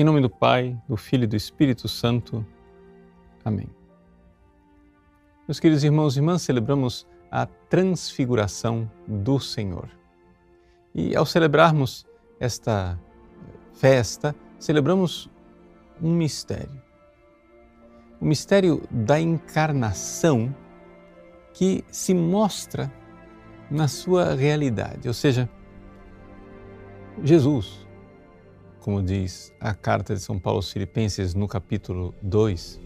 Em nome do Pai, do Filho e do Espírito Santo. Amém. Meus queridos irmãos e irmãs, celebramos a transfiguração do Senhor. E ao celebrarmos esta festa, celebramos um mistério. O mistério da encarnação que se mostra na sua realidade, ou seja, Jesus, como diz a carta de São Paulo aos Filipenses no capítulo 2,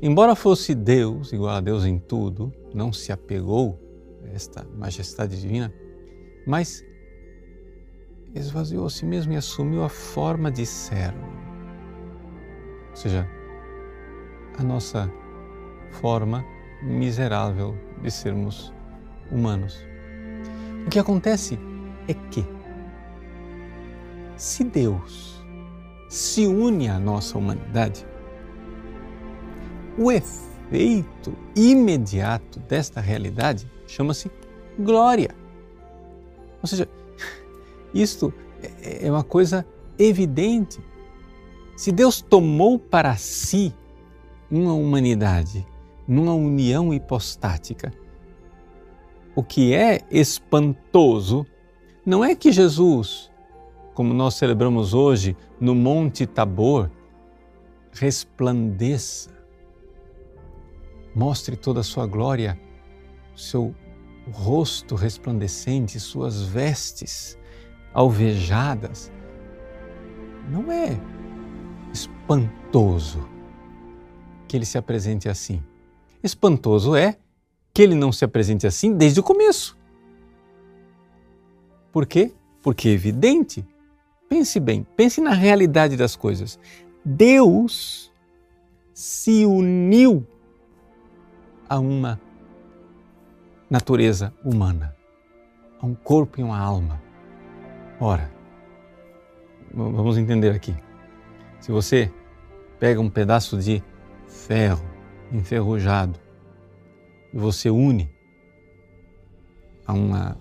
embora fosse Deus, igual a Deus em tudo, não se apegou a esta majestade divina, mas esvaziou a si mesmo e assumiu a forma de servo. Ou seja, a nossa forma miserável de sermos humanos. O que acontece é que se Deus se une à nossa humanidade, o efeito imediato desta realidade chama-se glória. Ou seja, isto é, é uma coisa evidente. Se Deus tomou para si uma humanidade numa união hipostática, o que é espantoso não é que Jesus como nós celebramos hoje no Monte Tabor, resplandeça, mostre toda a sua glória, seu rosto resplandecente, suas vestes alvejadas. Não é espantoso que ele se apresente assim. Espantoso é que ele não se apresente assim desde o começo. Por quê? Porque é evidente Pense bem, pense na realidade das coisas. Deus se uniu a uma natureza humana, a um corpo e uma alma. Ora, vamos entender aqui. Se você pega um pedaço de ferro enferrujado e você une a uma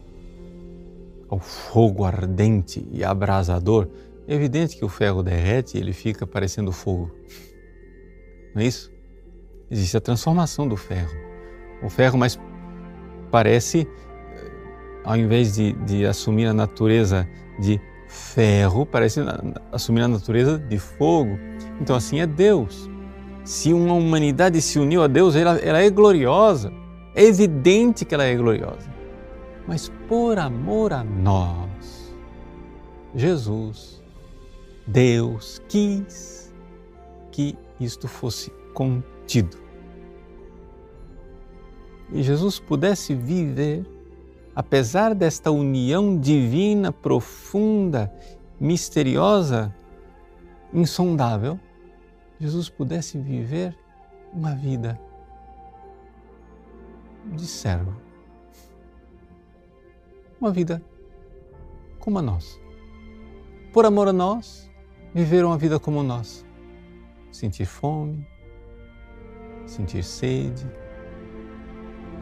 ao fogo ardente e abrasador, é evidente que o ferro derrete e ele fica parecendo fogo. Não é isso? Existe a transformação do ferro. O ferro mais parece, eh, ao invés de, de assumir a natureza de ferro, parece assumir a natureza de fogo. Então assim é Deus. Se uma humanidade se uniu a Deus, ela, ela é gloriosa. É evidente que ela é gloriosa mas por amor a nós, Jesus, Deus, quis que isto fosse contido. E Jesus pudesse viver, apesar desta união divina, profunda, misteriosa, insondável, Jesus pudesse viver uma vida de servo uma vida como a nossa. Por amor a nós, viveram uma vida como nós. Sentir fome, sentir sede,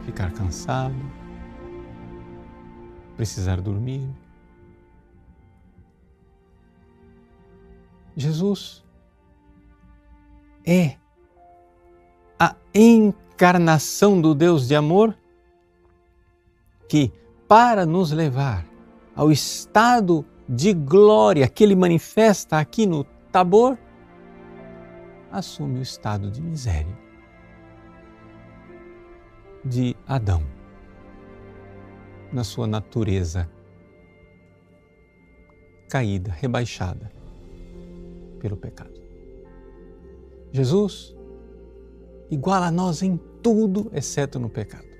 ficar cansado, precisar dormir. Jesus é a encarnação do Deus de amor que para nos levar ao estado de glória que ele manifesta aqui no Tabor, assume o estado de miséria de Adão, na sua natureza caída, rebaixada pelo pecado. Jesus iguala a nós em tudo, exceto no pecado.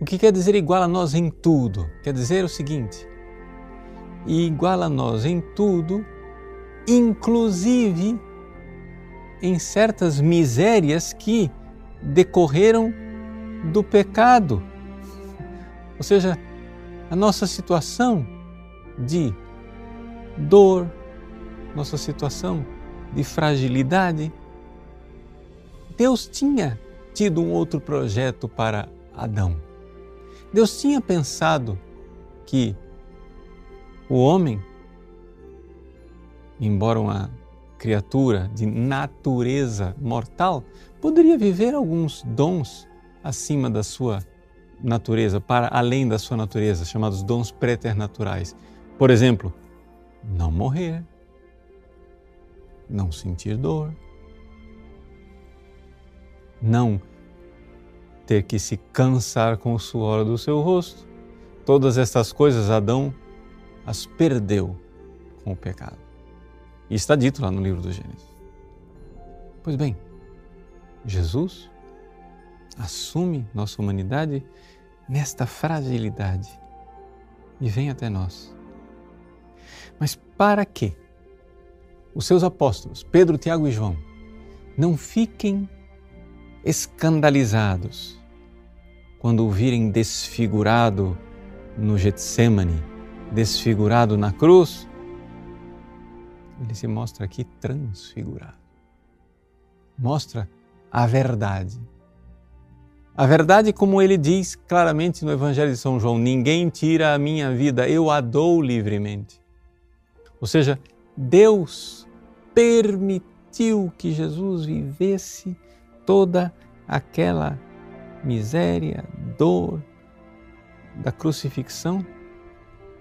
O que quer dizer igual a nós em tudo? Quer dizer o seguinte: igual a nós em tudo, inclusive em certas misérias que decorreram do pecado. Ou seja, a nossa situação de dor, nossa situação de fragilidade. Deus tinha tido um outro projeto para Adão. Deus tinha pensado que o homem, embora uma criatura de natureza mortal poderia viver alguns dons acima da sua natureza, para além da sua natureza, chamados dons preternaturais. Por exemplo, não morrer, não sentir dor, não ter que se cansar com o suor do seu rosto. Todas estas coisas Adão as perdeu com o pecado. E está dito lá no livro do Gênesis. Pois bem, Jesus assume nossa humanidade nesta fragilidade e vem até nós. Mas para que os seus apóstolos, Pedro, Tiago e João, não fiquem escandalizados quando o virem desfigurado no Getsemane, desfigurado na cruz, ele se mostra aqui transfigurado. Mostra a verdade. A verdade, como ele diz claramente no Evangelho de São João: ninguém tira a minha vida, eu a dou livremente. Ou seja, Deus permitiu que Jesus vivesse toda aquela miséria, dor da crucifixão.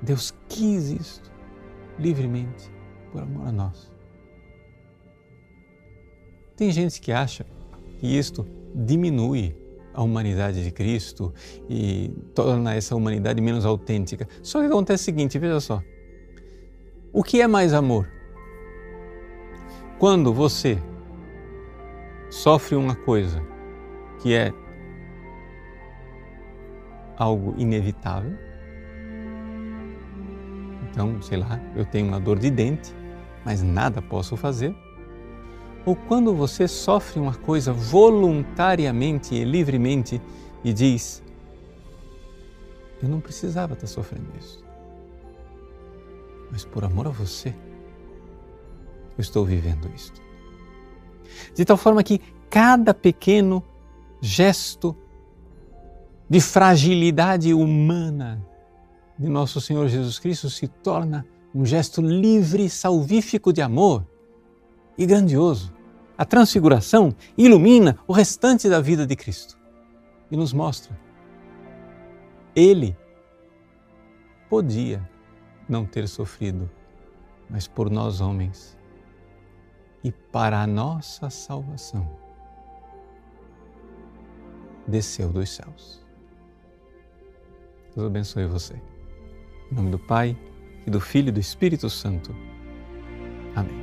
Deus quis isto livremente por amor a nós. Tem gente que acha que isto diminui a humanidade de Cristo e torna essa humanidade menos autêntica. Só que acontece o seguinte, veja só. O que é mais amor? Quando você sofre uma coisa que é algo inevitável, então, sei lá, eu tenho uma dor de dente, mas nada posso fazer. Ou quando você sofre uma coisa voluntariamente e livremente e diz: Eu não precisava estar sofrendo isso, mas por amor a você, eu estou vivendo isto. De tal forma que cada pequeno gesto de fragilidade humana de nosso Senhor Jesus Cristo se torna um gesto livre, salvífico de amor e grandioso. A transfiguração ilumina o restante da vida de Cristo e nos mostra. Ele podia não ter sofrido, mas por nós homens e para a nossa salvação desceu dos céus. Deus abençoe você. Em nome do Pai, e do Filho e do Espírito Santo. Amém.